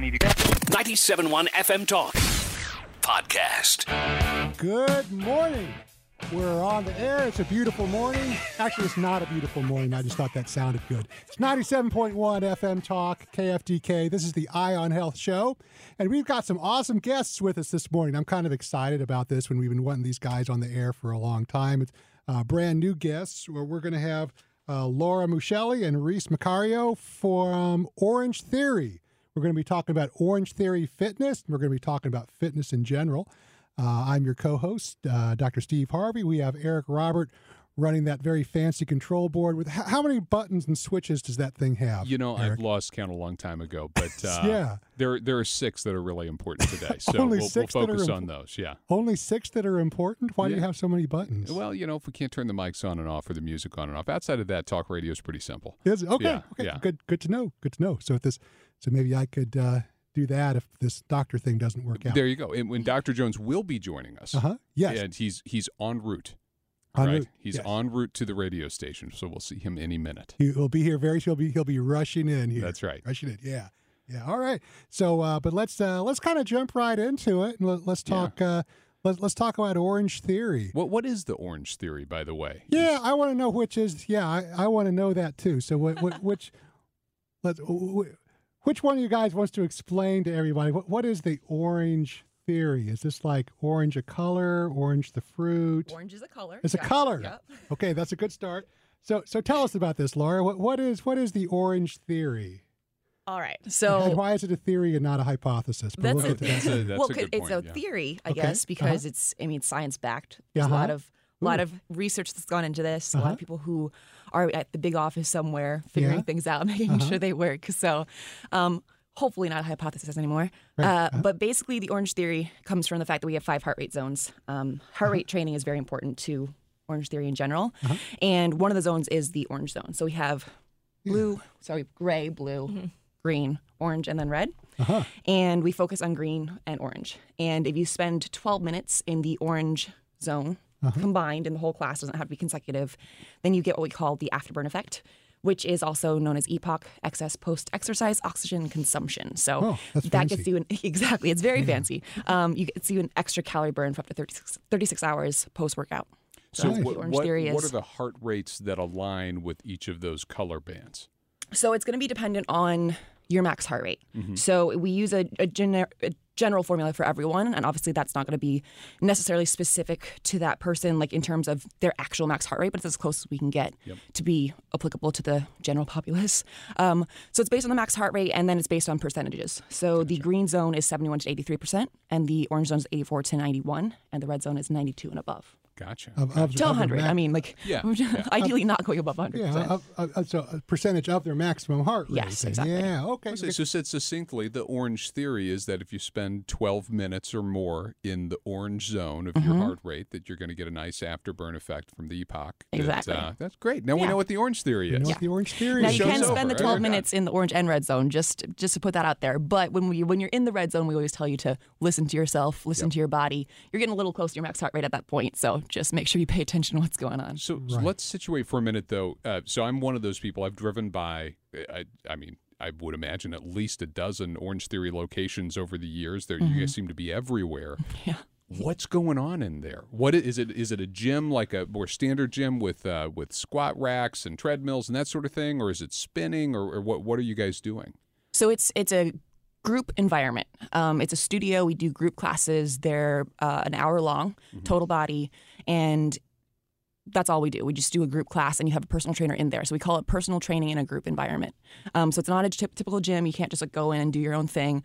need to go. 97.1 FM Talk Podcast. Good morning. We're on the air. It's a beautiful morning. Actually, it's not a beautiful morning. I just thought that sounded good. It's 97.1 FM Talk, KFTK. This is the Eye on Health show. And we've got some awesome guests with us this morning. I'm kind of excited about this when we've been wanting these guys on the air for a long time. It's uh, brand new guests where we're going to have uh, Laura Muscelli and Reese Macario from Orange Theory. We're going to be talking about Orange Theory Fitness. We're going to be talking about fitness in general. Uh, I'm your co host, uh, Dr. Steve Harvey. We have Eric Robert running that very fancy control board with how many buttons and switches does that thing have? You know, Eric? I've lost count a long time ago, but uh, Yeah. there there are six that are really important today. So Only we'll, six we'll are focus imp- on those. Yeah. Only six that are important? Why do you have so many buttons? Well, you know, if we can't turn the mics on and off or the music on and off, outside of that, talk radio is pretty simple. Is it? Okay, Yeah, okay, yeah. good, good to know. Good to know. So if this, so maybe I could uh, do that if this doctor thing doesn't work out. There you go. And when Dr. Jones will be joining us, Uh huh. Yes. and he's he's en route. En right, route, he's yes. en route to the radio station, so we'll see him any minute. He will be here very. He'll be he'll be rushing in here. That's right. Rushing in. Yeah. Yeah. All right. So, uh, but let's uh, let's kind of jump right into it and let, let's Yeah. talk. Uh, let's let's talk about Orange Theory. What what is the Orange Theory, by the way? Yeah, I want to know which is. Yeah, I, I want to know that too. So, what, what which let's which one of you guys wants to explain to everybody what what is the Orange Theory? Is this like orange a color, orange the fruit? Orange is a color. It's a color. Yep. Okay, that's a good start. So, so tell us about this, Laura. What, what is what is the Orange Theory? All right. and So why is it a theory and not a hypothesis? But that's we'll a, get to that. That's a- that's well, a good it's a yeah. theory, I Okay, guess, because uh-huh. it's I mean science backed. There's a lot Uh-huh. of a lot Ooh. of research that's gone into this. A lot Uh-huh. of people who are at the big office somewhere figuring Yeah. things out, making Uh-huh. sure they work. So, um, hopefully not a hypothesis anymore. Right, Uh, uh-huh. But basically, the orange theory comes from the fact that we have five heart rate zones. Um, heart Uh-huh. rate training is very important to orange theory in general, Uh-huh. and one of the zones is the orange zone. So we have blue, sorry, gray, blue, green, orange, and then red. Uh-huh. And we focus on green and orange. And if you spend 12 minutes in the orange zone Uh-huh. combined, and the whole class doesn't have to be consecutive, then you get what we call the afterburn effect, which is also known as EPOC, excess post-exercise oxygen consumption. So Oh, that fancy. gets you an exactly. It's very fancy. Um, you gets you an extra calorie burn for up to 36, 36 hours post-workout. So that's what, the orange what, theory what is. are the heart rates that align with each of those color bands? So it's going to be dependent on your max heart rate. Mm-hmm. So we use a, a, gener- a general formula for everyone, and obviously that's not going to be necessarily specific to that person, like in terms of their actual max heart rate, but it's as close as we can get to be applicable to the general populace. Um, so it's based on the max heart rate, and then it's based on percentages. So the green zone is 71 to 83 percent, and the orange zone is 84 to 91, and the red zone is 92 and above. Gotcha. Of, of, To 100. max- I mean, like, Yeah, ideally not going above 100. yeah, of, of, of- so a percentage of their maximum heart rate. Yes, exactly. Yeah, okay. Okay, so said succinctly, the orange theory is that if you spend 12 minutes or more in the orange zone of Mm-hmm. your heart rate, that you're going to get a nice afterburn effect from the EPOC. that, Exactly. uh, that's great. Now we know what the orange theory You is. know what the Orange Theory Now is? you show's can over, spend the 12 We're minutes in the orange and red zone, just just to put that out there. But when we when you're in the red zone, we always tell you to listen to yourself, listen to your body. You're getting a little close to your max heart rate at that point, so just make sure you pay attention to what's going on. So, so let's situate for a minute, though. Uh, so I'm one of those people. I've driven by. I, I mean, I would imagine at least a dozen Orange Theory locations over the years. There, you guys seem to be everywhere. Yeah. What's going on in there? What i- is it? Is it a gym like a more standard gym with uh, with squat racks and treadmills and that sort of thing, or is it spinning, or, or what? What are you guys doing? So it's it's a group environment. Um, it's a studio. We do group classes. They're uh, an hour long, total body, and that's all we do. We just do a group class, and you have a personal trainer in there. So we call it personal training in a group environment. Um, so it's not a typical gym. You can't just like go in and do your own thing.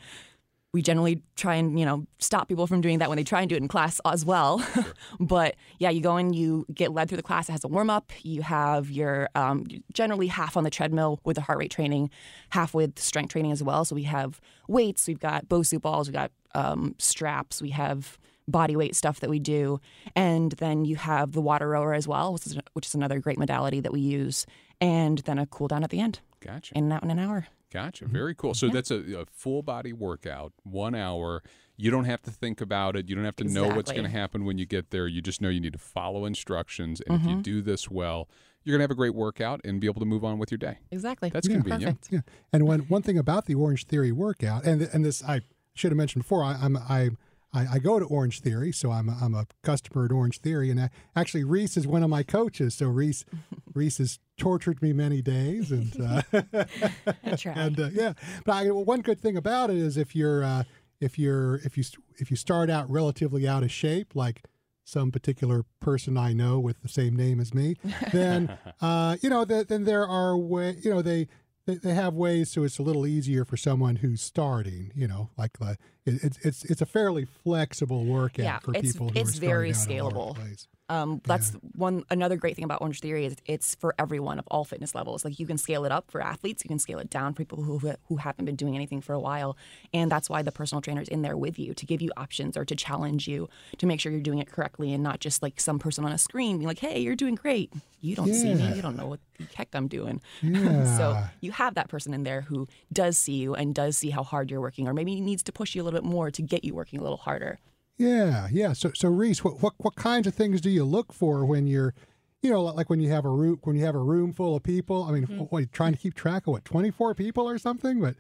We generally try and you know stop people from doing that when they try and do it in class as well. but yeah, you go in, you get led through the class. It has a warm up. You have your um, generally half on the treadmill with the heart rate training, half with strength training as well. So we have weights, we've got Bosu balls, we've got um, straps, we have body weight stuff that we do, and then you have the water rower as well, which is, which is another great modality that we use, and then a cool down at the end, Gotcha. in and out in an hour. Gotcha. Very cool. So that's a, a full body workout, one hour. You don't have to think about it. You don't have to know what's going to happen when you get there. You just know you need to follow instructions. And if you mm-hmm. do this well, you're gonna have a great workout and be able to move on with your day. Exactly. That's Yeah. convenient. Perfect. Yeah, and one one thing about the Orange Theory workout, and and this I should have mentioned before. I, I'm I. I, I go to Orange Theory, so I'm a, I'm a customer at Orange Theory, and I, actually Reese is one of my coaches. So Reese Reese has tortured me many days, and uh, and uh, yeah. But I, one good thing about it is if you're uh, if you're if you if you start out relatively out of shape, like some particular person I know with the same name as me, then uh, you know th- then there are way you know they. They, they have ways so it's a little easier for someone who's starting. You know, like uh, it, it's it's it's a fairly flexible workout Yeah, for people who it's are very starting out at lower scalable. Um, that's one another great thing about Orange Theory is it's for everyone of all fitness levels. Like you can scale it up for athletes, you can scale it down for people who who haven't been doing anything for a while, and that's why the personal trainer's in there with you to give you options or to challenge you to make sure you're doing it correctly and not just like some person on a screen being like, "Hey, you're doing great." You don't see me. You don't know what the heck I'm doing. Yeah. so you have that person in there who does see you and does see how hard you're working, or maybe needs to push you a little bit more to get you working a little harder. Yeah, yeah. So, so Reese, what, what what kinds of things do you look for when you're, you know, like when you have a room when you have a room full of people? I mean, what, you trying to keep track of what twenty four people or something? But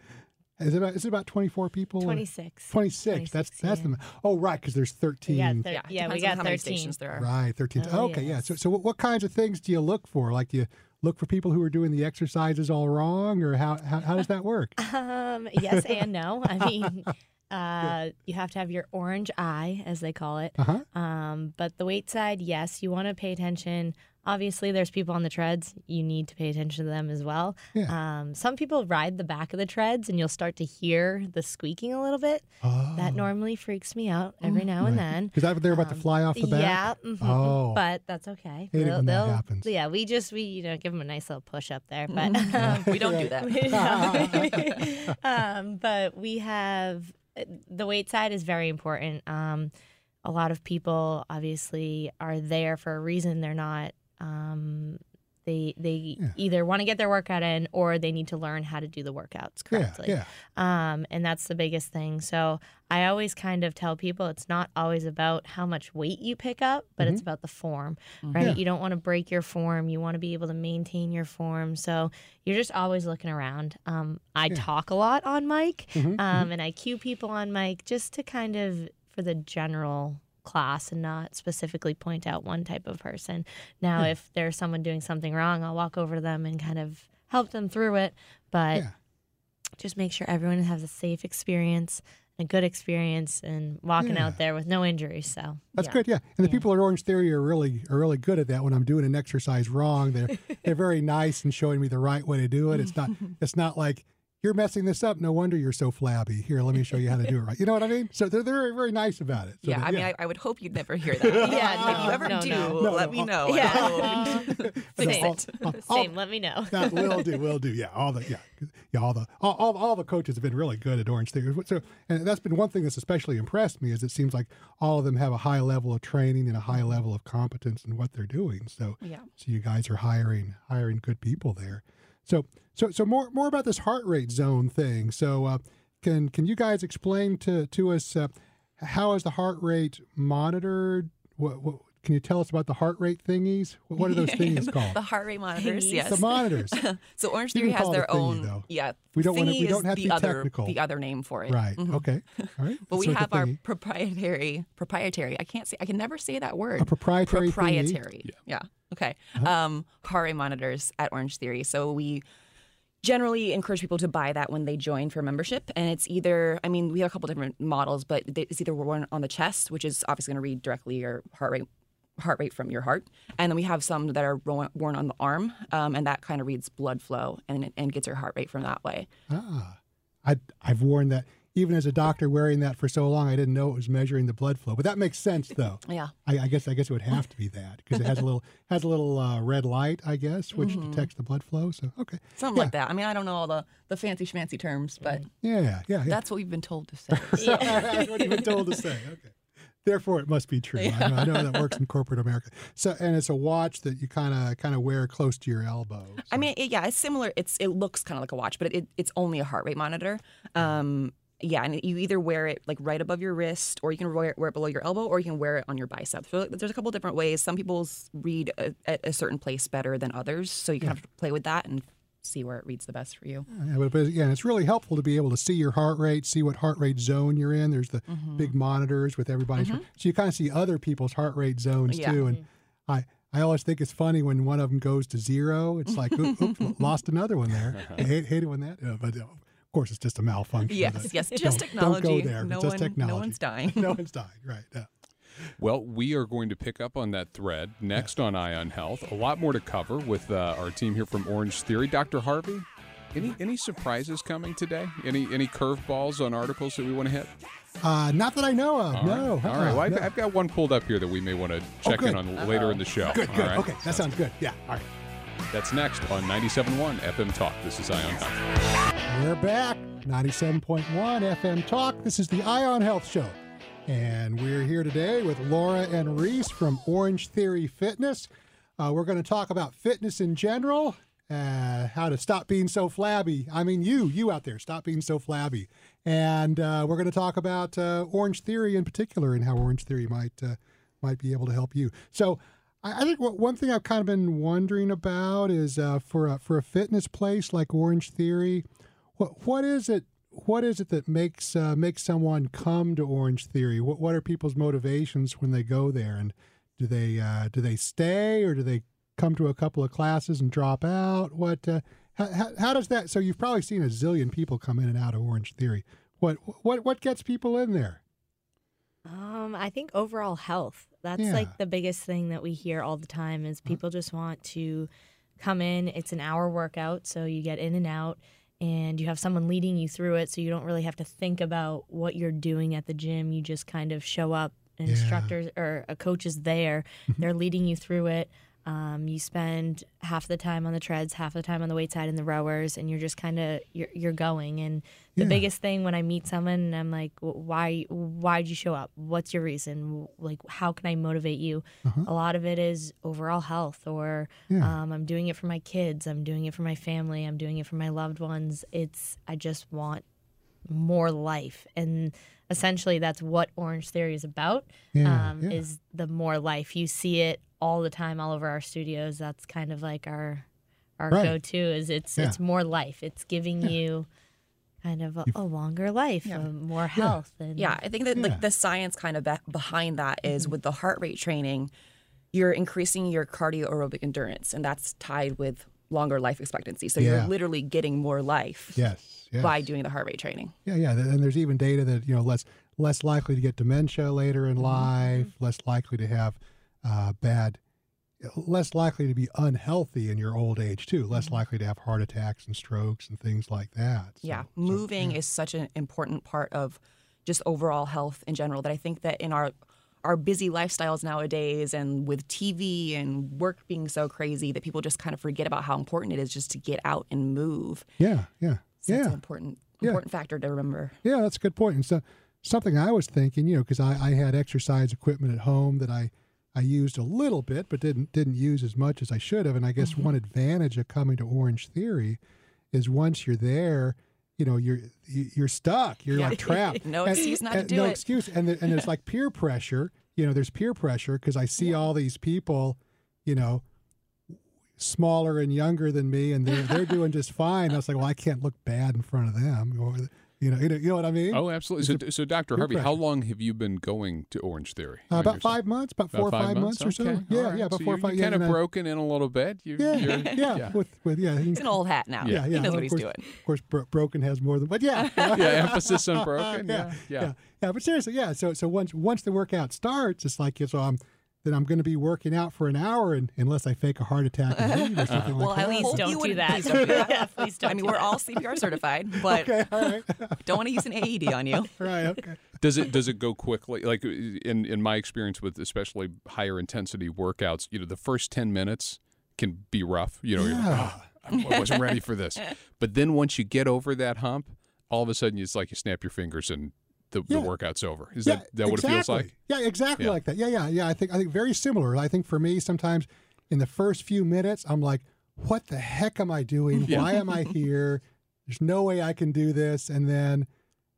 is it about, is it about twenty four people? 26. Twenty six. That's 26, that's yeah. the oh right because there's thirteen. Yeah, thir- Yeah, yeah, we got how many 13. stations there are. Right, thirteen. Oh, okay, yeah. So so what, what kinds of things do you look for? Like do you look for people who are doing the exercises all wrong, or how how, how does that work? Um, yes and no. I mean, uh, you have to have your orange eye, as they call it. Uh huh. Um, but the weight side, yes, you want to pay attention. Obviously, there's people on the treads. You need to pay attention to them as well. Yeah. Um, some people ride the back of the treads, and you'll start to hear the squeaking a little bit. Oh, That normally freaks me out every now and then. because they're about to Um, fly off the back. Yeah, mhm, Oh. but that's okay. Hate They'll- when that happens. Yeah, we just we you know give them a nice little push up there, but Mm-hmm. um, we don't do that. um, but we have the weight side is very important. Um, a lot of people obviously are there for a reason. They're not. Um, they they Yeah. either want to get their workout in or they need to learn how to do the workouts correctly. yeah. Um, and that's the biggest thing. So I always kind of tell people it's not always about how much weight you pick up, but it's about the form, right? Mm-hmm. Yeah. You don't want to break your form. You want to be able to maintain your form. So you're just always looking around. Um, I talk a lot on mic, Mhm, um, and I cue people on mic just to kind of for the general class and not specifically point out one type of person. Now, hmm. if there's someone doing something wrong, I'll walk over to them and kind of help them through it. But Yeah. just make sure everyone has a safe experience, a good experience, and walking Yeah. out there with no injuries. So That's Yeah. good, yeah. And the Yeah. people at Orange Theory are really are really good at that. When I'm doing an exercise wrong, they're they're very nice and showing me the right way to do it. It's not it's not like you're messing this up. No wonder you're so flabby. Here, let me show you how to do it right. You know what I mean? So they're, they're very very nice about it. So yeah, they- I mean, I, I would hope you'd never hear that. Yeah, if you ever no, do, no. No, let no, me know. Yeah. Fix Same. it. all- all- same. Let me know. that will do, will do. Yeah, all the yeah, yeah, all the all, all, all the coaches have been really good at Orange Theory. So, and that's been one thing that's especially impressed me is it seems like all of them have a high level of training and a high mm-hmm. level of competence in what they're doing. So, Yeah. so you guys are hiring hiring good people there. So, so so more more about this heart rate zone thing. So, uh, can can you guys explain to to us uh, how is the heart rate monitored? What, what can you tell us about the heart rate thingies? What, what are those thingies called? The heart rate monitors, yes. The monitors. So Orange You Theory has their thingy, own. though. Yeah, We don't wanna- we don't is have to the be other, technical. The other name for it, Right. Mhm. Okay. All right. But So we have our proprietary, proprietary. I can't say. I can never say that word. A proprietary thingy? Proprietary. Yeah. Okay. Um, heart rate monitors at Orange Theory. So we generally encourage people to buy that when they join for membership, and it's either. I mean, we have a couple different models, but it's either one on the chest, which is obviously going to read directly your heart rate. Heart rate from your heart, and then we have some that are worn on the arm, um, and that kind of reads blood flow and and gets your heart rate from that way. Ah, I I've worn that. Even as a doctor, wearing that for so long, I didn't know it was measuring the blood flow. But that makes sense, though. Yeah. I, I guess I guess it would have to be that because it has a little has a little uh, red light, I guess, which Mm-hmm. detects the blood flow. So okay, Something like that. I mean, I don't know all the, the fancy schmancy terms, but yeah, yeah, yeah. that's what we've been told to say. That's what you've been told to say. Okay. Therefore, it must be true. I, know, I know that works in corporate America. So, and it's a watch that you kind of kind of wear close to your elbow. I mean, it, yeah, it's similar. It's it looks kind of like a watch, but it, it's only a heart rate monitor. Um, Yeah, and you either wear it like right above your wrist, or you can wear it, wear it below your elbow, or you can wear it on your bicep. So there's a couple different ways. Some people read a, at a certain place better than others, so you kind of play with that and see where it reads the best for you. Yeah, but, but again, it's really helpful to be able to see your heart rate, see what heart rate zone you're in. There's the Mm-hmm. big monitors with everybody's, so you kind of see other people's heart rate zones Yeah. Mm-hmm. too. And I, I always think it's funny when one of them goes to zero. It's like, oops, oops lost another one there. I hate, hate it when that, uh, but uh, of course it's just a malfunction. Yes, But yes, don't- just don't technology. go there. No it's just one- no one's dying. no one's dying. Right. Yeah. Well, we are going to pick up on that thread next on Eye on Health. A lot more to cover with uh, our team here from Orange Theory. Dr. Harvey, any any surprises coming today? Any any curveballs on articles that we want to hit? Uh, not that I know of. All no. right. All right. uh-uh, Well, I've, no. I've got one pulled up here that we may want to check in good. on later in the show. Good. All Good. right? Okay. That sounds good. Yeah. All right. That's next on 97.1 FM Talk. This is Eye on Health. We're back. 97.1 FM Talk. This is the Eye on Health Show. And we're here today with Laura and Reese from Orange Theory Fitness. Uh, we're going to talk about fitness in general, uh, how to stop being so flabby. I mean, you, you out there, stop being so flabby. And uh, we're going to talk about uh, Orange Theory in particular and how Orange Theory might uh, might be able to help you. So, I think one thing I've kind of been wondering about is uh, for a, for a fitness place like Orange Theory, what what is it? What is it that makes uh, makes someone come to Orange Theory? What what are people's motivations when they go there? And do they uh, do they stay or do they come to a couple of classes and drop out? What uh, how, how, does that? So you've probably seen a zillion people come in and out of Orange Theory. What what what gets people in there? Um, I think overall health. That's Yeah. like the biggest thing that we hear all the time is people just want to come in. It's an hour workout, so you get in and out and you have someone leading you through it so you don't really have to think about what you're doing at the gym. You just kind of show up, an Yeah. instructors or uh, a coach is there. Mm-hmm. They're leading you through it. Um, you spend half the time on the treads, half the time on the weight side and the rowers, and you're just kind of you're, you're going. And the Yeah. biggest thing when I meet someone, and I'm like, why why'd you show up? What's your reason? Like, how can I motivate you? A lot of it is overall health, or Yeah. um, I'm doing it for my kids, I'm doing it for my family, I'm doing it for my loved ones. It's I just want more life, and essentially that's what Orange Theory is about. Yeah, um. Is the more life you see it all the time all over our studios. That's kind of like our our Right. go-to is it's Yeah. it's more life. It's giving you kind of a, a longer life, Yeah. more health, and Yeah, I think that Yeah. like the science kind of be- behind that is mm-hmm. with the heart rate training, you're increasing your cardio aerobic endurance, and that's tied with longer life expectancy. So Yeah. you're literally getting more life Yes. yes. by doing the heart rate training. Yeah, yeah, and there's even data that you know less less likely to get dementia later in mm-hmm. life, less likely to have uh, bad, less likely to be unhealthy in your old age too, less likely to have heart attacks and strokes and things like that. So- Yeah, so, moving is such an important part of just overall health in general that I think that in our our busy lifestyles nowadays and with TV and work being so crazy that people just kind of forget about how important it is just to get out and move. Yeah, yeah, So yeah. an important Yeah. important factor to remember. Yeah, that's a good point. And so something I was thinking, you know, because I, I had exercise equipment at home that I, I used a little bit, but didn't didn't use as much as I should have. And I guess Mm-hmm. one advantage of coming to Orange Theory is once you're there, you know, you're you- you're stuck. You're Yeah. like trapped. No excuse not to and- do no it. excuse. And there, and there's like peer pressure. You know, there's peer pressure because I see all these people, you know, smaller and younger than me, and they're they're doing just fine. I was like, well, I can't look bad in front of them, or you know, you know, you know what I mean? Oh, absolutely. So, so Dr. peer Harvey, how long have you been going to Orange Theory? Uh, about your five months, about four or About five months, or so. Okay. Yeah, All right. yeah, about so four or five. You're yeah, kind of broken in a little bit. You, Yeah, you're, yeah, with with yeah, He's an old hat now. yeah, yeah. He knows well, what he's course, doing. Of course, bro- broken has more than, but yeah, yeah, emphasis on broken. yeah, Yeah, yeah, yeah. yeah, But seriously, yeah. So so once once the workout starts, it's like so I'm then I'm going to be working out for an hour, and unless I fake a heart attack and leave or something Well, like at that. least Please don't do wouldn't- that. please don't do that. Yeah, please don't I mean, we're all CPR certified, but Okay, all right, don't want to use an AED on you. right, okay. Does it does it go quickly? Like uh, in in my experience with especially higher intensity workouts, you know, the first ten minutes can be rough. You know, you're like, "Oh, I wasn't ready for this. But then once you get over that hump, all of a sudden it's like you snap your fingers and the, Yeah. the workout's over. Is yeah, that that what it feels like? Yeah, exactly Yeah. like that. Yeah, yeah, yeah. I think I think very similar. I think for me, sometimes in the first few minutes, I'm like, "What the heck am I doing? Yeah. Why am I here? There's no way I can do this." And then,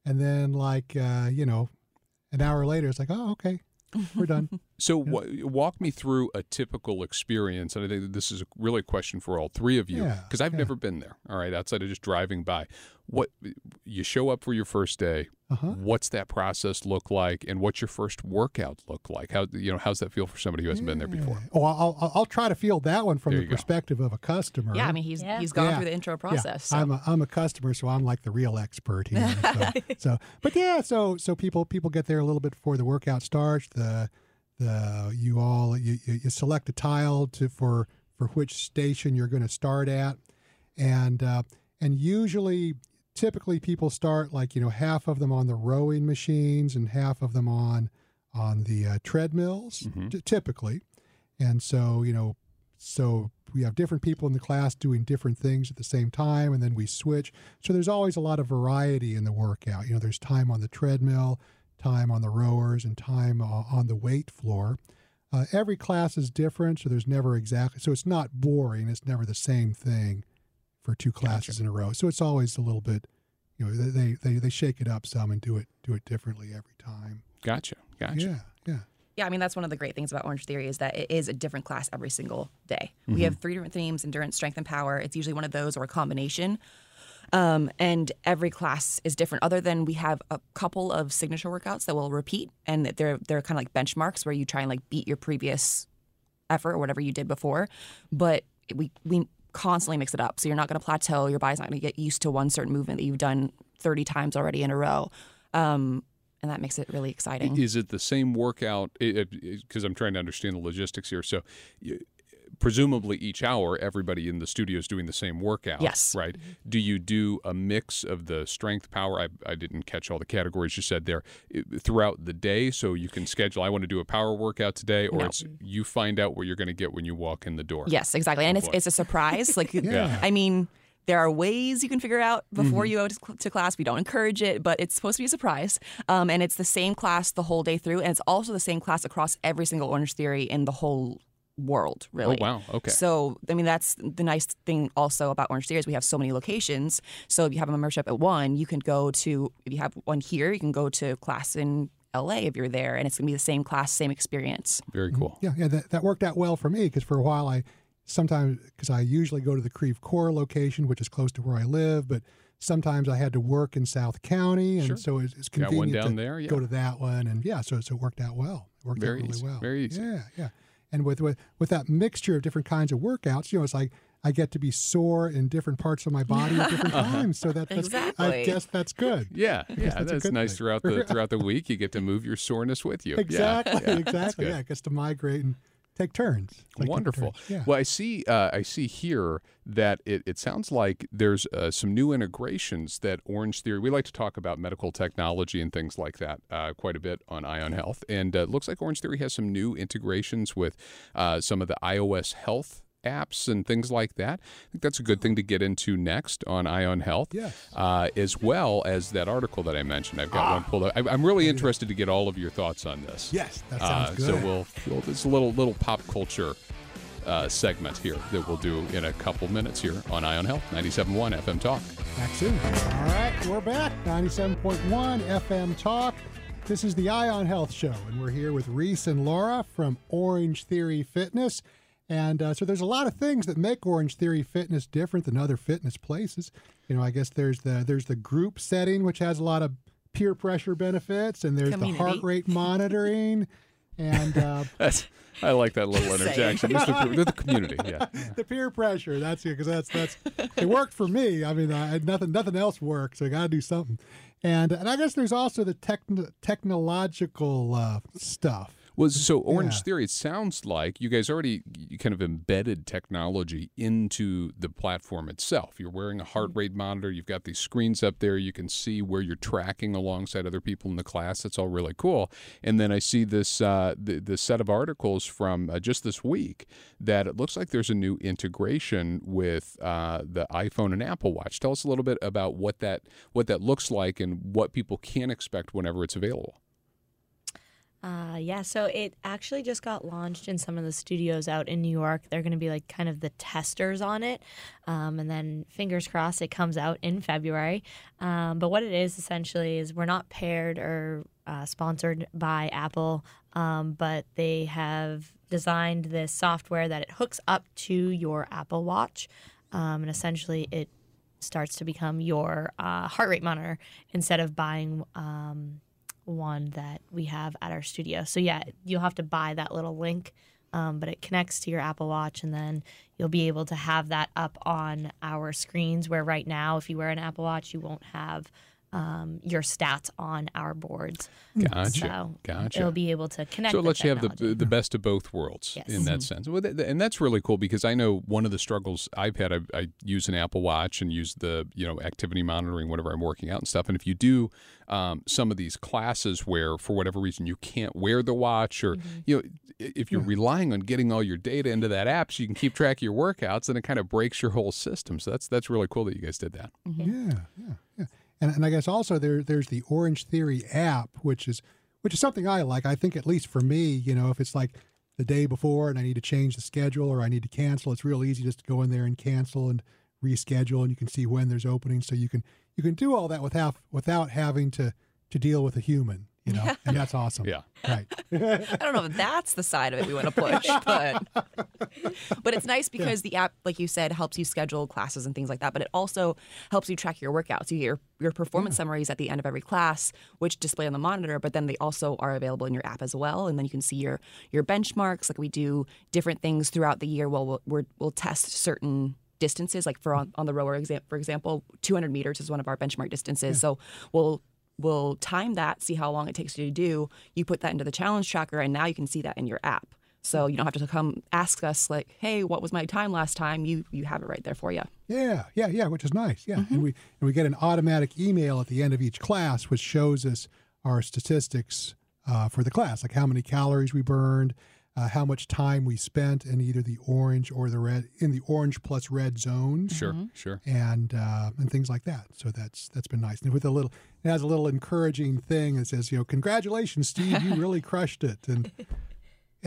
and then like uh, you know, an hour later, it's like, oh, okay, we're done. So, wa- walk me through a typical experience, and I think this is really a question for all three of you Yeah, because I've yeah. never been there. All right, outside of just driving by, what you show up for your first day. Uh-huh. What's that process look like, and what's your first workout look like? How you know how's that feel for somebody who hasn't been there before? Oh, I'll, I'll, I'll try to feel that one from There the you go. perspective of a customer. Yeah, I mean he's Yeah. he's gone Yeah. through the intro Yeah, process. so. I'm a, I'm a customer, so I'm like the real expert here. So, so, but yeah, so so people people get there a little bit before the workout starts. The the you all you, you select a tile to for for which station you're going to start at, and uh, and usually typically people start like you know half of them on the rowing machines and half of them on on the uh, treadmills t- typically, and so you know so we have different people in the class doing different things at the same time and then we switch. So there's always a lot of variety in the workout. You know there's time on the treadmill time on the rowers and time uh, on the weight floor uh, every class is different so there's never exactly so it's not boring it's never the same thing for two classes in a row so it's always a little bit you know they, they they shake it up some and do it do it differently every time Gotcha, gotcha. yeah yeah Yeah, I mean that's one of the great things about Orange Theory is that it is a different class every single day. We have three different themes: endurance, strength, and power. It's usually one of those or a combination. Um, and every class is different. Other than we have a couple of signature workouts that will repeat, and they're they're kind of like benchmarks where you try and like beat your previous effort or whatever you did before. But we we constantly mix it up, so you're not going to plateau. Your body's not going to get used to one certain movement that you've done 30 times already in a row. Um, and that makes it really exciting. Is it the same workout? Because I'm trying to understand the logistics here. So, presumably each hour, everybody in the studio is doing the same workout. Yes. Right. Do you do a mix of the strength, power? I, I didn't catch all the categories you said there throughout the day, so you can schedule. I want to do a power workout today, or No. it's you find out what you're going to get when you walk in the door. Yes, exactly. And it's boy. it's a surprise. Like, Yeah. I mean, there are ways you can figure out before you go to, cl- to class. We don't encourage it, but it's supposed to be a surprise. Um, and it's the same class the whole day through, and it's also the same class across every single Orange Theory in the whole world. Oh, really. Oh wow. Okay. So, I mean, that's the nice thing also about Orange Theory is we have so many locations. So, if you have a membership at one, you can go to, if you have one here, you can go to class in LA if you're there, and it's going to be the same class, same experience. Very cool. Yeah, yeah, that, that worked out well for me because for a while I sometimes because I usually go to the Creve Coeur location, which is close to where I live, but sometimes I had to work in South County, and Sure. so it's, it's convenient down to there, yeah. go to that one, and yeah, so so it worked out well. It worked Very out really easy, well. very easy. Yeah, yeah. And with, with with that mixture of different kinds of workouts, you know, it's like I get to be sore in different parts of my body at different uh-huh. times. So that, that's I guess that's good. Yeah, yeah, that's that's nice thing. throughout the throughout the week. You get to move your soreness with you. Exactly, yeah, that's exactly. Yeah, it gets to migrate and take turns. Like Wonderful. turns. Yeah. Well, I see. Uh, I see here that it, it sounds like there's uh, some new integrations that Orange Theory. We like to talk about medical technology and things like that uh, quite a bit on Eye on Health, and uh, it looks like Orange Theory has some new integrations with uh, some of the iOS Health apps and things like that. I think that's a good thing to get into next on Eye on Health, Yes. uh, as well as that article that I mentioned. I've got one pulled up. I, I'm really interested to get all of your thoughts on this. Yes, that Uh, sounds so good. we'll, we'll it's a little little pop culture uh, segment here that we'll do in a couple minutes here on Eye on Health 97.1 FM Talk. Back soon. All right, we're back. 97.1 FM Talk. This is the Ion Health Show, and we're here with Reese and Laura from Orange Theory Fitness. And uh, so there's a lot of things that make Orange Theory Fitness different than other fitness places. You know, I guess there's the there's the group setting, which has a lot of peer pressure benefits, and there's the heart rate monitoring, and uh, That's I like that little interjection. Just the, the community, yeah. the peer pressure. That's it, because that's that's it worked for me. I mean, I, nothing nothing else worked, so I got to do something. And and I guess there's also the techn technological uh, stuff. Well, so Orange Yeah. Theory, it sounds like you guys already kind of embedded technology into the platform itself. You're wearing a heart rate monitor. You've got these screens up there. You can see where you're tracking alongside other people in the class. That's all really cool. And then I see this uh, the, the set of articles from uh, just this week that it looks like there's a new integration with uh, the iPhone and Apple Watch. Tell us a little bit about what that what that looks like and what people can expect whenever it's available. Uh, yeah, so it actually just got launched in some of the studios out in New York. They're going to be like kind of the testers on it. Um, and then fingers crossed it comes out in February. Um, but what it is essentially is we're not paired or uh, sponsored by Apple, um, but they have designed this software that it hooks up to your Apple Watch. Um, and essentially it starts to become your uh, heart rate monitor instead of buying um, one that we have at our studio. So yeah, you'll have to buy that little link, um, but it connects to your Apple Watch, and then you'll be able to have that up on our screens. Where right now, if you wear an Apple Watch, you won't have um, your stats on our boards. Gotcha. So gotcha. it'll be able to connect. So it with lets you have the the best of both worlds Yes. in that sense, Well, th- and that's really cool because I know one of the struggles I've had. I, I use an Apple Watch and use the you know activity monitoring whenever I'm working out and stuff. And if you do um, some of these classes where for whatever reason you can't wear the watch, or Mm-hmm. you know if you're relying on getting all your data into that app so you can keep track of your workouts, then it kind of breaks your whole system. So that's that's really cool that you guys did that. Yeah, yeah, yeah. And, and I guess also there there's the Orange Theory app, which is which is something I like. I think at least for me, you know, if it's like the day before and I need to change the schedule or I need to cancel, it's real easy just to go in there and cancel and reschedule, and you can see when there's openings. So you can you can do all that without without having to to deal with a human, you know, and that's awesome. Yeah. right. I don't know if that's the side of it we want to push, but but it's nice because the app, like you said, helps you schedule classes and things like that. But it also helps you track your workouts. You get your your performance summaries at the end of every class, which display on the monitor. But then they also are available in your app as well, and then you can see your your benchmarks. Like we do different things throughout the year. Well, we'll we're, we'll test certain distances like for on, on the rower exam for example 200 meters is one of our benchmark distances so we'll we'll time that see how long it takes you to do. You put that into the challenge tracker and now you can see that in your app. So you don't have to come ask us like hey what was my time last time? You you have it right there for you Yeah, yeah, yeah, which is nice. Yeah, and we and we get an automatic email at the end of each class, which shows us our statistics uh, for the class, like how many calories we burned, uh, how much time we spent in either the orange or the red in the orange plus red zones, Sure, sure. and uh, and things like that. So that's that's been nice. And with a little, it has a little encouraging thing that says, you know, congratulations, Steve, you really crushed it, and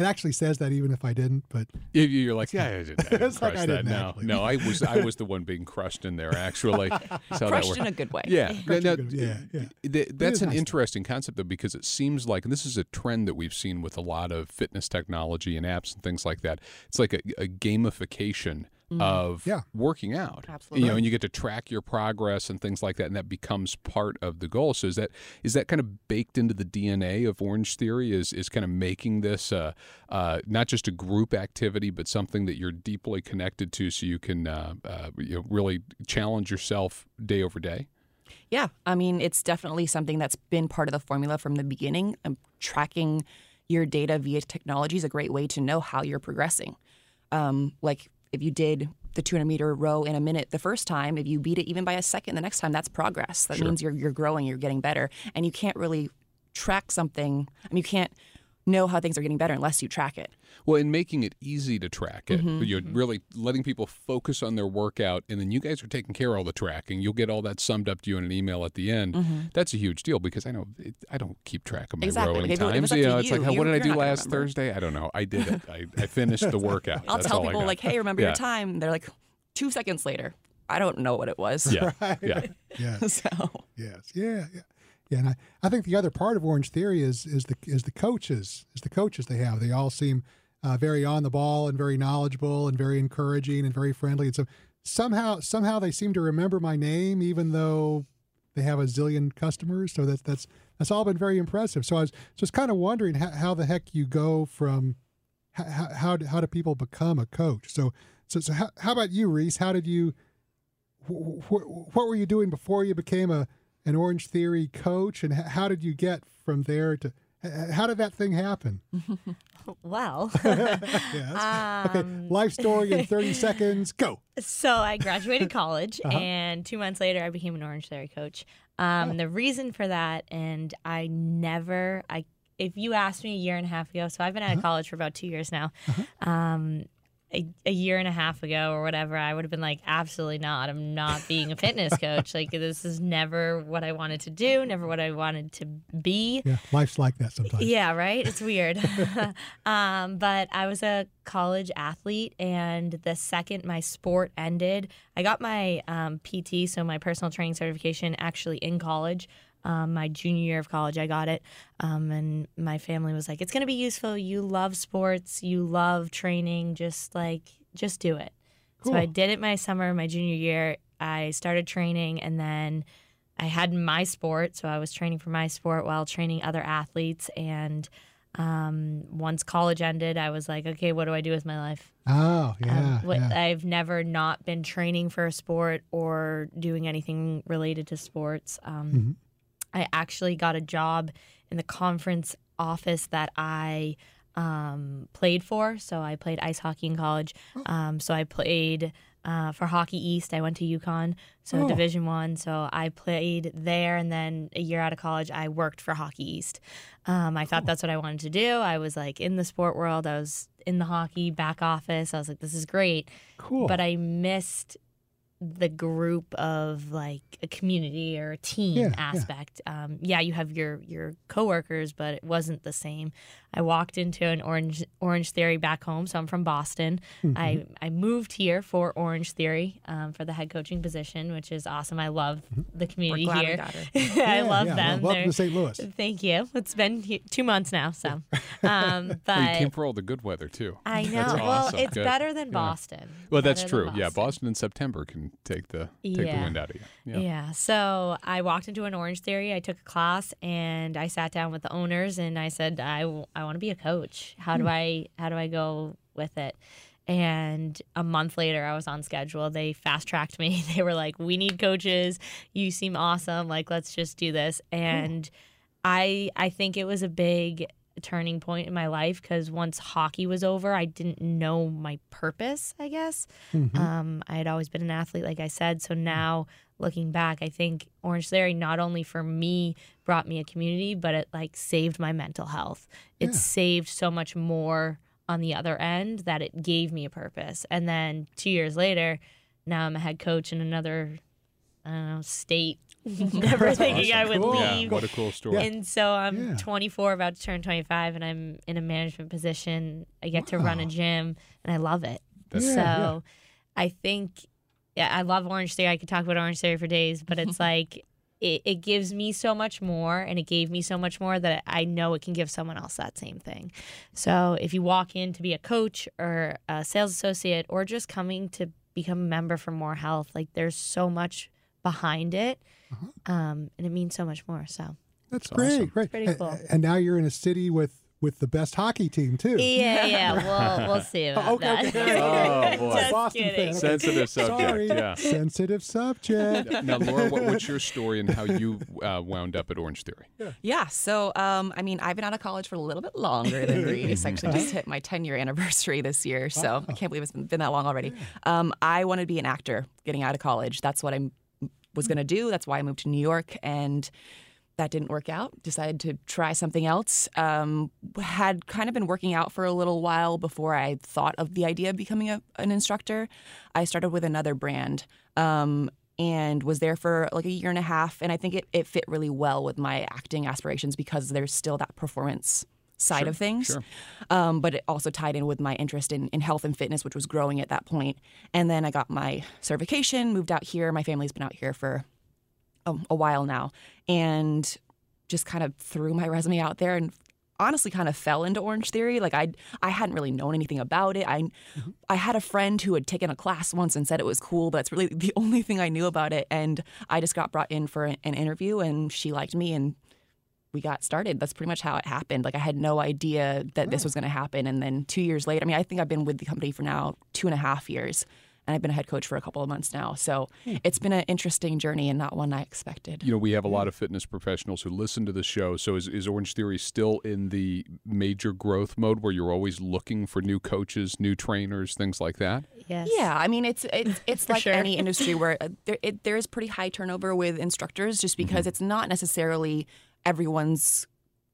it actually says that even if I didn't, but You- You're like, yeah, I didn't, I didn't It's like I that. didn't No, actually. no, I was, I was the one being crushed in there. Actually, That's that crushed in a good way Yeah, Crushed no, good- yeah, yeah. th- that's an nice, though. interesting concept though, because it seems like and this is a trend that we've seen with a lot of fitness technology and apps and things like that. It's like a, a gamification of Yeah. working out. Absolutely. You know, and you get to track your progress and things like that, and that becomes part of the goal. So is that is that kind of baked into the DNA of Orange Theory? Is is kind of making this uh, uh, not just a group activity, but something that you're deeply connected to, so you can uh, uh, you know, really challenge yourself day over day. Yeah, I mean, it's definitely something that's been part of the formula from the beginning. Um, tracking your data via technology is a great way to know how you're progressing. Um, like if you did the 200 meter row in a minute the first time, if you beat it even by a second the next time, that's progress. That means you're you're growing, you're getting better, and you can't really track something. I mean, you can't know how things are getting better unless you track it. Well, in making it easy to track it, Mm-hmm. you're really letting people focus on their workout, and then you guys are taking care of all the tracking. You'll get all that summed up to you in an email at the end. That's a huge deal because I know it, I don't keep track of my Mm-hmm. Exactly. rowing Like, if it- if times. it's you know, it's you, like, how- what did I do last remember. Thursday? I don't know. I did it. I, I finished the workout. I'll That's tell people like, "Hey, remember Yeah. your time?" They're like, two seconds later, I don't know what it was. Yeah, yeah. yeah. so Yes. Yeah. Yeah. Yeah. And I, I think the other part of Orange Theory is is the is the coaches is the coaches they have. They all seem uh, very on the ball and very knowledgeable and very encouraging and very friendly. And so somehow somehow they seem to remember my name even though they have a zillion customers. So that's that's that's all been very impressive. So I was just kind of wondering how, how the heck you go from how, how how do people become a coach? So so so how, how about you, Reese? How did you wh- wh- what were you doing before you became a an Orange Theory coach, and how did you get from there to? How did that thing happen? Well, Yes. okay, life story in thirty seconds. Go. so I graduated college, and two months later, I became an Orange Theory coach. Um, and the reason for that, and I never, I if you asked me a year and a half ago, so I've been out of college for about two years now. Um, a, a year and a half ago or whatever, I would have been like, absolutely not. I'm not being a fitness coach. like, this is never what I wanted to do, never what I wanted to be. Yeah, life's like that sometimes. Yeah, right? It's weird. um, but I was a college athlete, and the second my sport ended, I got my um, PT, so my personal training certification, actually in college. Um, my junior year of college, I got it. Um, and my family was like, it's going to be useful. You love sports, you love training, just like, just do it. So I did it my summer, my junior year. I started training, and then I had my sport. So I was training for my sport while training other athletes. And um, once college ended, I was like, okay, what do I do with my life? Oh, yeah. Um, what, yeah. I've never not been training for a sport or doing anything related to sports. Um, Mm-hmm. I actually got a job in the conference office that I um, played for. So I played ice hockey in college. Oh. Um, so I played uh, for Hockey East. I went to UConn, so Oh. Division One. So I played there, and then a year out of college, I worked for Hockey East. Um, I thought that's what I wanted to do. I was like in the sport world. I was in the hockey back office. I was like, this is great cool. but I missed the group of like a community or a team Yeah, yeah. aspect. Um, yeah, you have your your coworkers, but it wasn't the same. I walked into an Orange Orange Theory back home, so I'm from Boston. Mm-hmm. I I moved here for Orange Theory um, for the head coaching position, which is awesome. I love the community glad we here. got her. I love yeah. them. Welcome They're- to St. Louis. Thank you. It's been he- two months now, so. Um, Well, you came for all the good weather too. I know. That's well, it's Good. better than Yeah. Boston. Well, that's Better than true. Yeah, Boston in September can take the take the Yeah. wind out of you. Yeah. Yeah. So I walked into an Orange Theory. I took a class and I sat down with the owners and I said, I, I want to be a coach. How do hmm. I how do I go with it? And a month later, I was on schedule. They fast tracked me. They were like, "We need coaches. You seem awesome. Like, let's just do this." And I I think it was a big turning point in my life because once hockey was over, I didn't know my purpose. I guess um, I had always been an athlete, like I said. So now looking back, I think Orange Theory not only for me brought me a community, but it like saved my mental health. It Yeah. saved so much more on the other end that it gave me a purpose. And then two years later, now I'm a head coach in another, I don't know, state. Never thinking I would Cool. Yeah, leave. what a cool story. And so I'm Yeah. 24, about to turn 25, and I'm in a management position. I get to run a gym, and I love it. That's Yeah, so yeah. I think, yeah, I love Orange Theory. I could talk about Orange Theory for days, but it's like it, it gives me so much more, and it gave me so much more that I know it can give someone else that same thing. So if you walk in to be a coach or a sales associate, or just coming to become a member for more health, like there's so much behind it, Uh-huh. um, and it means so much more. So. That's That's great, awesome. great. Pretty And- cool. And, now you're in a city with with the best hockey team too. Yeah, yeah, we'll we'll see about Okay, that. okay, okay. Oh, boy. Just Boston kidding. fan. Okay. Sensitive subject. Sorry. Yeah. Sensitive subject. Now, Laura, what, what's your story and how you uh, wound up at Orange Theory? Yeah. yeah So, um, I mean, I've been out of college for a little bit longer than Reese. Actually, just hit my 10 year anniversary this year. So I can't believe it's been, been that long already. Um, I wanted to be an actor getting out of college. That's what I was going to do. That's why I moved to New York. And that didn't work out. Decided to try something else. Um, had kind of been working out for a little while before I thought of the idea of becoming a, an instructor. I started with another brand. Um, and was there for like a year and a half. And I think it, it fit really well with my acting aspirations because there's still that performance side of things. sure. Um, but it also tied in with my interest in, in health and fitness, which was growing at that point. And then I got my certification, moved out here. My family's been out here for um, a while now. And just kind of threw my resume out there and honestly kind of fell into Orange Theory. Like I I hadn't really known anything about it. I I had a friend who had taken a class once and said it was cool, but that's really the only thing I knew about it. And I just got brought in for an, an interview and she liked me and we got started. That's pretty much how it happened. Like I had no idea that this hmm. was going to happen. And then two years later, I mean, I think I've been with the company for now two and a half years, and I've been a head coach for a couple of months now. So hmm. it's been an interesting journey and not one I expected. You know, we have a lot of fitness professionals who listen to the show. So is, is Orange Theory still in the major growth mode where you're always looking for new coaches, new trainers, things like that? Yes. Yeah, I mean it's it's, it's like sure. any industry where uh, there it, there is pretty high turnover with instructors, just mm-hmm. because it's not necessarily everyone's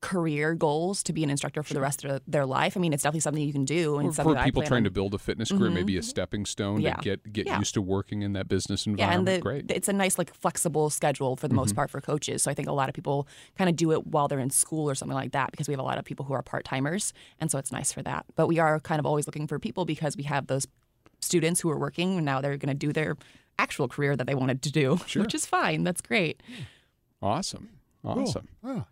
career goals to be an instructor for the rest of their life. I mean, it's definitely something you can do. And for people trying on- to build a fitness career, maybe a mm-hmm. stepping stone Yeah. to get get Yeah. used to working in that business environment. Yeah, and the, Great. it's a nice like flexible schedule for the most mm-hmm. part for coaches. So I think a lot of people kind of do it while they're in school or something like that because we have a lot of people who are part timers, and so it's nice for that. But we are kind of always looking for people because we have those students who are working and now they're going to do their actual career that they wanted to do, which is fine. That's great. awesome. Cool. Awesome. Oh,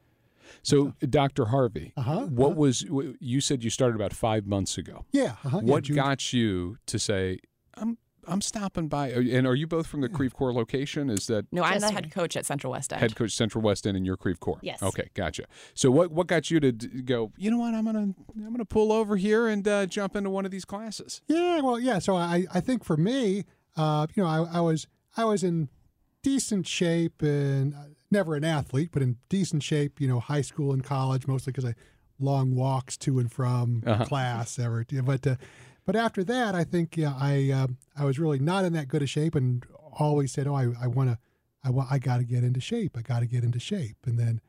So, Dr. Harvey, Uh-huh, what was you said you started about five months ago? yeah. Uh-huh, what June- got you to say I'm I'm stopping by? And are you both from the Creve Coeur location? Is that No, I'm the head coach at Central West End. head coach Central West End and your Creve Coeur? Yes. Okay, gotcha. So what what got you to d- go? You know what? I'm gonna I'm gonna pull over here and uh, jump into one of these classes. Yeah, well, yeah. So I, I think for me, uh, you know, I, I was I was in decent shape and uh, never an athlete, but in decent shape. You know, high school and college, mostly because I long walks to and from Uh-huh. class. Ever, but uh, but after that, I think yeah, I uh, I was really not in that good a shape, and always said, oh, I I want to, I want, I got to get into shape. I got to get into shape, and then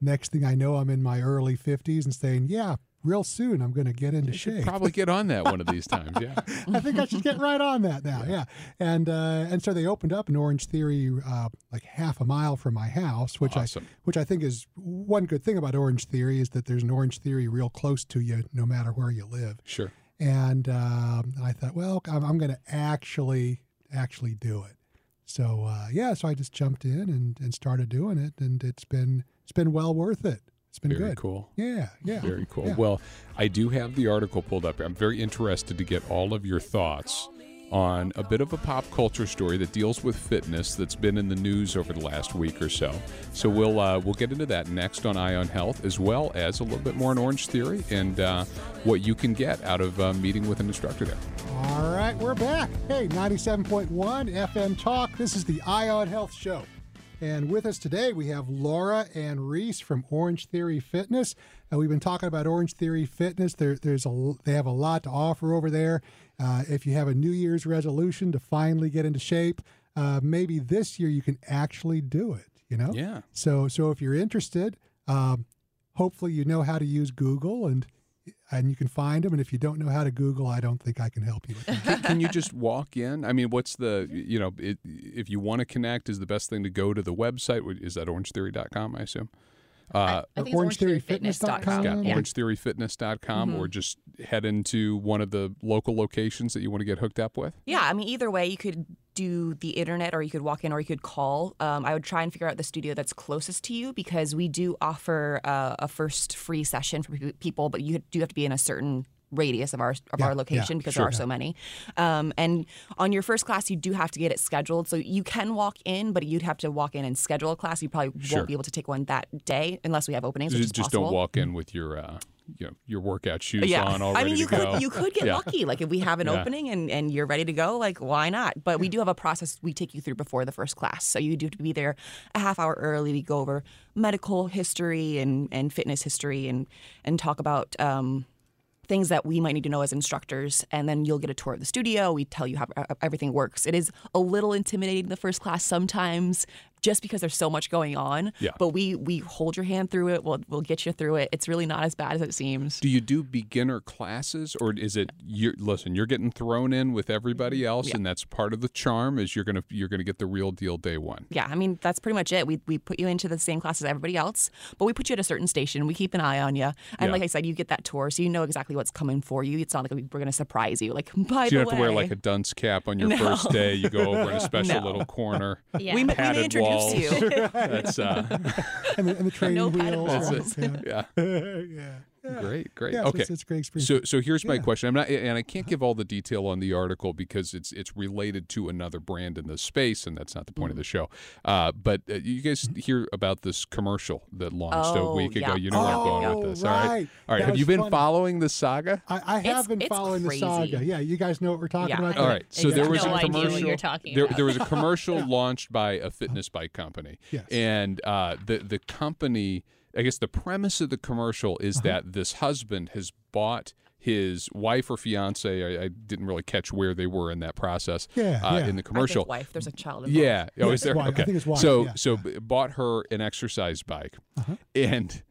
next thing I know, I'm in my early fifties and saying, yeah. Real soon, I'm going to get into shape. Probably get on that one of these times. Yeah. I think I should get right on that now. Yeah, and uh, and so they opened up an Orange Theory uh, like half a mile from my house, which Awesome. I which I think is one good thing about Orange Theory is that there's an Orange Theory real close to you, no matter where you live. Sure. And um, I thought, well, I'm, I'm going to actually actually do it. So uh, yeah, so I just jumped in and, and started doing it, and it's been it's been well worth it. It's been Very good. cool. Yeah, yeah. Very cool. Yeah. Well, I do have the article pulled up. I'm very interested to get all of your thoughts on a bit of a pop culture story that deals with fitness that's been in the news over the last week or so. So we'll uh, we'll get into that next on Eye on Health, as well as a little bit more on Orange Theory and uh, what you can get out of uh, meeting with an instructor there. All right, we're back. Hey, 97.1 FM Talk. This is the Eye on Health Show. And with us today, we have Laura and Reese from Orange Theory Fitness. Uh, we've been talking about Orange Theory Fitness. There, there's a, they have a lot to offer over there. Uh, if you have a New Year's resolution to finally get into shape, uh, maybe this year you can actually do it. You know. Yeah. So, so if you're interested, um, hopefully you know how to use Google and and you can find them. And if you don't know how to Google, I don't think I can help you. Can, can you just walk in? I mean, what's the you know it, if you want to connect, is the best thing to go to the website? Is that orangetheory.com? I assume. Uh, I think it's OrangeTheoryFitness.com. orangetheoryfitness.com. Yeah. orangetheoryfitness.com or just head into one of the local locations that you want to get hooked up with? Yeah, I mean, either way, you could do the internet or you could walk in or you could call. Um, I would try and figure out the studio that's closest to you because we do offer uh, a first free session for people, but you do have to be in a certain radius of our of Yeah, our location yeah, because sure. there are so many. Um, and on your first class, you do have to get it scheduled. So you can walk in, but you'd have to walk in and schedule a class. You probably Sure. won't be able to take one that day unless we have openings, which Just, is just possible. don't walk in with your uh, you know your workout shoes yeah. on all I mean, you could go. you could get Yeah. lucky. Like if we have an Yeah. opening and, and you're ready to go, like why not? But we do have a process we take you through before the first class. So you do have to be there a half hour early. We go over medical history and, and fitness history and and talk about um, things that we might need to know as instructors. And then you'll get a tour of the studio. We tell you how uh, everything works. It is a little intimidating the first class sometimes. Just because there's so much going on, Yeah. but we we hold your hand through it. We'll we'll get you through it. It's really not as bad as it seems. Do you do beginner classes, or is it you're listen? You're getting thrown in with everybody mm-hmm. else, Yeah. and that's part of the charm. Is you're gonna you're gonna get the real deal day one. Yeah, I mean that's pretty much it. We we put you into the same class as everybody else, but we put you at a certain station. We keep an eye on you, and Yeah. like I said, you get that tour, so you know exactly what's coming for you. It's not like we- we're going to surprise you. Like by So you the don't have to wear like a dunce cap on your No. first day. You go over in a special No. little corner. Yeah. we, may- we padded may introduce walls. you. That's uh, and the, and the training No wheels. right? yeah, Yeah. Yeah. great, great. Yeah, so okay, it's, it's a great experience. So, so here's my question. I'm not, and I can't give all the detail on the article because it's it's related to another brand in the space, and that's not the point of the show. Uh, but uh, you guys hear about this commercial that launched a Oh, week ago? You know where I'm going Oh, with this, all right? right. All right. That Have you been funny. following the saga? I, I have It's- been it's following crazy. the saga. Yeah, you guys know what we're talking Yeah, about. I All there? right. So there was no a commercial. what you're talking there, there was a commercial launched by a fitness bike company, Yes. and uh, the the company. I guess the premise of the commercial is Uh-huh. that this husband has bought his wife or fiance. I, I didn't really catch where they were in that process. Yeah, uh, yeah. in the I commercial. think wife. There's a child. Involved. Yeah. Oh, Yeah, is there? wife. I Okay. think it's wife, So, yeah, so yeah. Uh-huh. b- bought her an exercise bike, and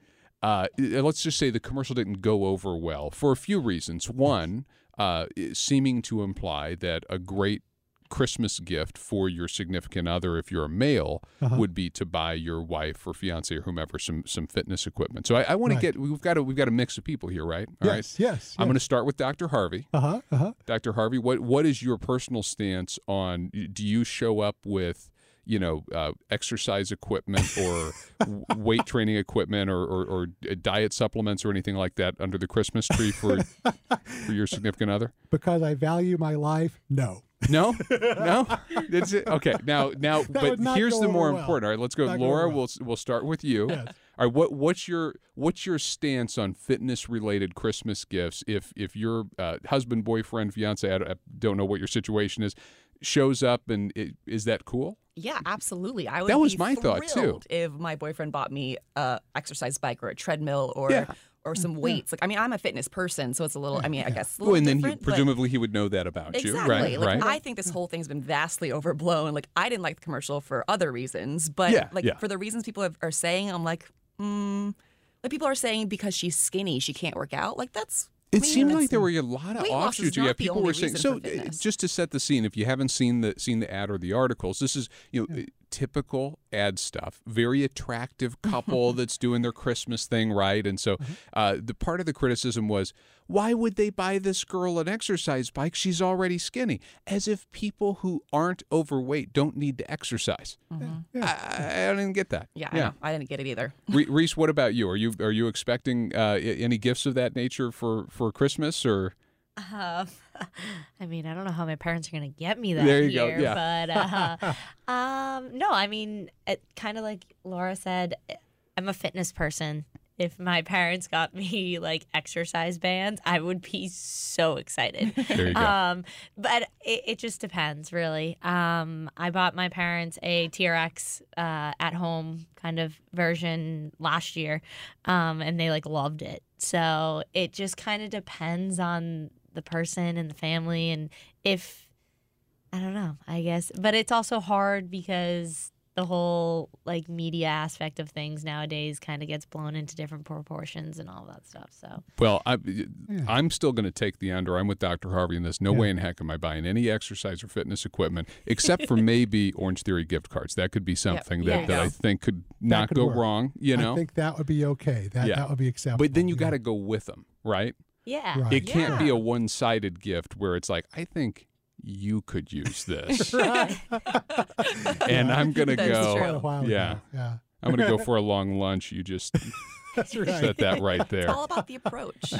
uh, let's just say the commercial didn't go over well for a few reasons. One, uh, seeming to imply that a great Christmas gift for your significant other, if you're a male, Uh-huh. would be to buy your wife or fiance or whomever some some fitness equipment. So I, I want Right. to get we've got a we've got a mix of people here, right? All right. yes, yes. I'm going to start with Dr. Harvey. Uh huh. Uh huh. Dr. Harvey, what what is your personal stance on? Do you show up with you know uh, exercise equipment or weight training equipment or, or, or diet supplements or anything like that under the Christmas tree for for your significant other? Because I value my life. No. No, no. That's it. Okay. Now, now, but here's the more well. important. All right, let's go. Not Laura, well. we'll we'll start with you. Yes. All right. What what's your what's your stance on fitness related Christmas gifts? If if your uh, husband, boyfriend, fiance, I don't, I don't know what your situation is, shows up and it, is that cool? Yeah, absolutely. I would That was be my thought, too. If my boyfriend bought me a exercise bike or a treadmill or Yeah. Or some weights. Like I mean, I'm a fitness person, so it's a little I mean, I guess a Well, and then he, presumably he would know that about Exactly. you, right? Like right. I think this whole thing's been vastly overblown. Like I didn't like the commercial for other reasons, but Yeah, like yeah. for the reasons people have, are saying, I'm like, mm, like people are saying because she's skinny, she can't work out. Like that's. I It mean, seemed like there were a lot of weight offshoots. Yeah, people were saying. So, for uh, fitness. just to set the scene, if you haven't seen the seen the ad or the articles, this is you know uh, typical ad stuff. Very attractive couple that's doing their Christmas thing right, and so Mm-hmm. uh, the part of the criticism was, why would they buy this girl an exercise bike? She's already skinny. As if people who aren't overweight don't need to exercise. I, I, I didn't get that. Mm-hmm. Yeah, I. I didn't get it either. Re- Reese, what about you? Are you are you expecting uh, any gifts of that nature for for Christmas or? Um, I mean, I don't know how my parents are gonna get me that There you go, yeah. but uh, um, no, I mean, it kind of like Laura said, I'm a fitness person. If my parents got me like exercise bands, I would be so excited. There you go. Um, but it, it just depends, really. Um, I bought my parents a TRX uh, at home kind of version last year, um, and they like loved it. So it just kind of depends on the person and the family, and if I don't know, I guess. But it's also hard because the whole like media aspect of things nowadays kind of gets blown into different proportions and all that stuff. So Well, I, hmm. I'm still going to take the under. I'm with Dr. Harvey in this. No Yeah. way in heck am I buying any exercise or fitness equipment, except for maybe Orange Theory gift cards. That could be something There that, you that. I think could not could go work. wrong. You know, I think that would be okay. That Yeah. that would be acceptable. but then you yeah. got to go with them, right? Yeah, Right. It can't be a one-sided gift where it's like, I think you could use this, and I'm going to go. true. A while Yeah. ago. Yeah. I'm going to go for a long lunch. You just That's right. set that right there. It's all about the approach.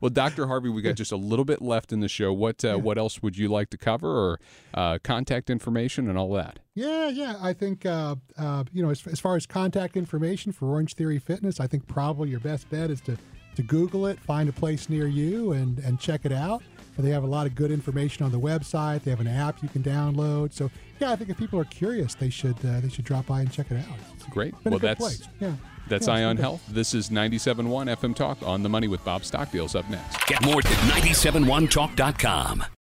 Well, Dr. Harvey, we got just a little bit left in the show. What uh, what else would you like to cover, or uh, contact information and all that? Yeah, yeah. I think, uh, uh, you know, as, as far as contact information for Orange Theory Fitness, I think probably your best bet is to, to Google it, find a place near you, and, and check it out. But they have a lot of good information on the website. They have an app you can download. So, yeah, I think if people are curious, they should uh, they should drop by and check it out. It's Great. been well, good that's place. Yeah. that's Yeah, it's Eye on. Health. This is 97.1 FM Talk on the Money with Bob Stockdale's up next. Get more at 971talk.com.